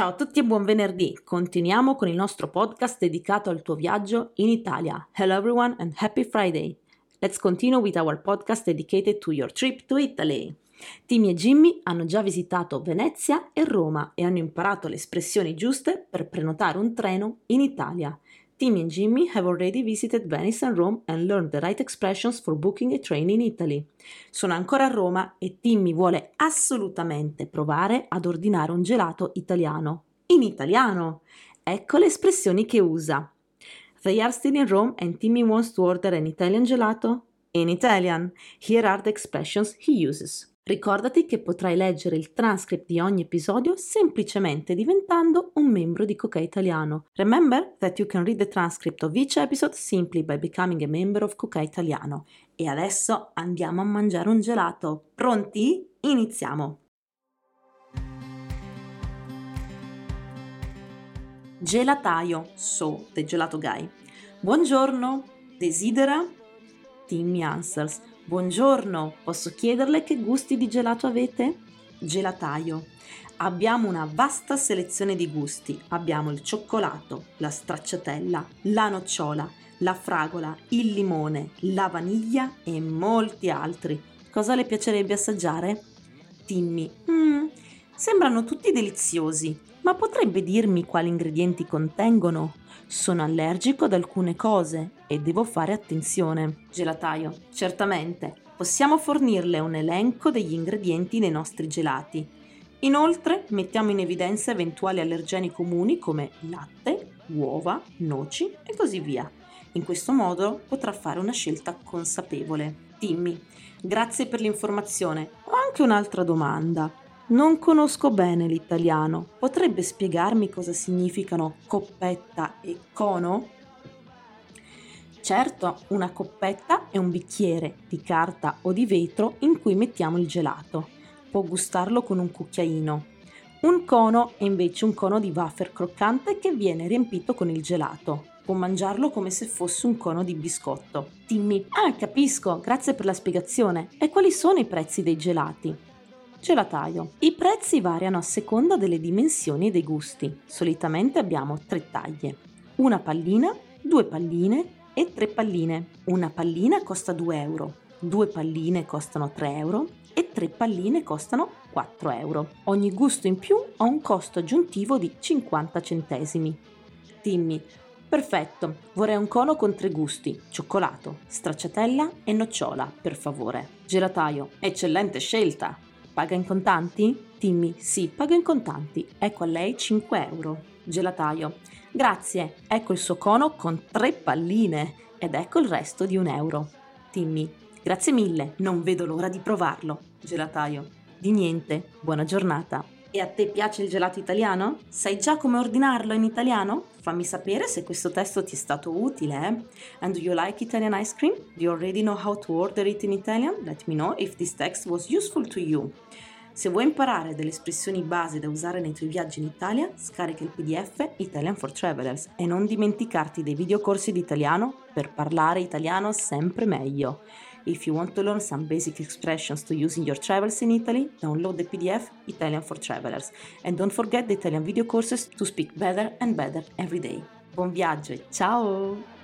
Ciao a tutti e buon venerdì. Continuiamo con il nostro podcast dedicato al tuo viaggio in Italia. Hello everyone and happy Friday. Let's continue with our podcast dedicated to your trip to Italy. Timmy e Jimmy hanno già visitato Venezia e Roma e hanno imparato le espressioni giuste per prenotare un treno in Italia. Timmy and Jimmy have already visited Venice and Rome and learned the right expressions for booking a train in Italy. Sono ancora a Roma e Timmy vuole assolutamente provare ad ordinare un gelato italiano. In italiano! Ecco le espressioni che usa. They are still in Rome and Timmy wants to order an Italian gelato? In Italian. Here are the expressions he uses. Ricordati che potrai leggere il transcript di ogni episodio semplicemente diventando un membro di Coca Italiano. Remember that you can read the transcript of each episode simply by becoming a member of Coca Italiano. E adesso andiamo a mangiare un gelato. Pronti? Iniziamo! Gelataio, so the gelato guy. Buongiorno, desidera? Timmy answers. Buongiorno, posso chiederle che gusti di gelato avete? Gelataio. Abbiamo una vasta selezione di gusti. Abbiamo il cioccolato, la stracciatella, la nocciola, la fragola, il limone, la vaniglia e molti altri. Cosa le piacerebbe assaggiare? Timmy. Mm, sembrano tutti deliziosi, ma potrebbe dirmi quali ingredienti contengono? Sono allergico ad alcune cose e devo fare attenzione. Gelataio, certamente, possiamo fornirle un elenco degli ingredienti nei nostri gelati. Inoltre mettiamo in evidenza eventuali allergeni comuni come latte, uova, noci e così via. In questo modo potrà fare una scelta consapevole. Dimmi, grazie per l'informazione. Ho anche un'altra domanda. Non conosco bene l'italiano. Potrebbe spiegarmi cosa significano coppetta e cono? Certo, una coppetta è un bicchiere di carta o di vetro in cui mettiamo il gelato. Può gustarlo con un cucchiaino. Un cono è invece un cono di wafer croccante che viene riempito con il gelato. Può mangiarlo come se fosse un cono di biscotto. Dimmi, ah capisco, grazie per la spiegazione. E quali sono i prezzi dei gelati? Gelataio. I prezzi variano a seconda delle dimensioni e dei gusti. Solitamente abbiamo tre taglie. Una pallina, due palline e tre palline. Una pallina costa 2 euro, due palline costano 3 euro e tre palline costano 4 euro. Ogni gusto in più ha un costo aggiuntivo di 50 centesimi. Dimmi, perfetto, vorrei un cono con tre gusti, cioccolato, stracciatella e nocciola, per favore. Gelataio, eccellente scelta! Paga in contanti? Timmy, sì, pago in contanti. Ecco a lei 5 euro. Gelataio, grazie, ecco il suo cono con tre palline ed ecco il resto di un euro. Timmy, grazie mille, non vedo l'ora di provarlo. Gelataio, di niente, buona giornata. E a te piace il gelato italiano? Sai già come ordinarlo in italiano? Fammi sapere se questo testo ti è stato utile. Eh? And do you like Italian ice cream? Do you already know how to order it in Italian? Let me know if this text was useful to you. Se vuoi imparare delle espressioni base da usare nei tuoi viaggi in Italia, scarica il PDF Italian for Travelers e non dimenticarti dei videocorsi di italiano per parlare italiano sempre meglio. If you want to learn some basic expressions to use in your travels in Italy, download the PDF Italian for Travelers and don't forget the Italian video courses to speak better and better every day. Buon viaggio ciao!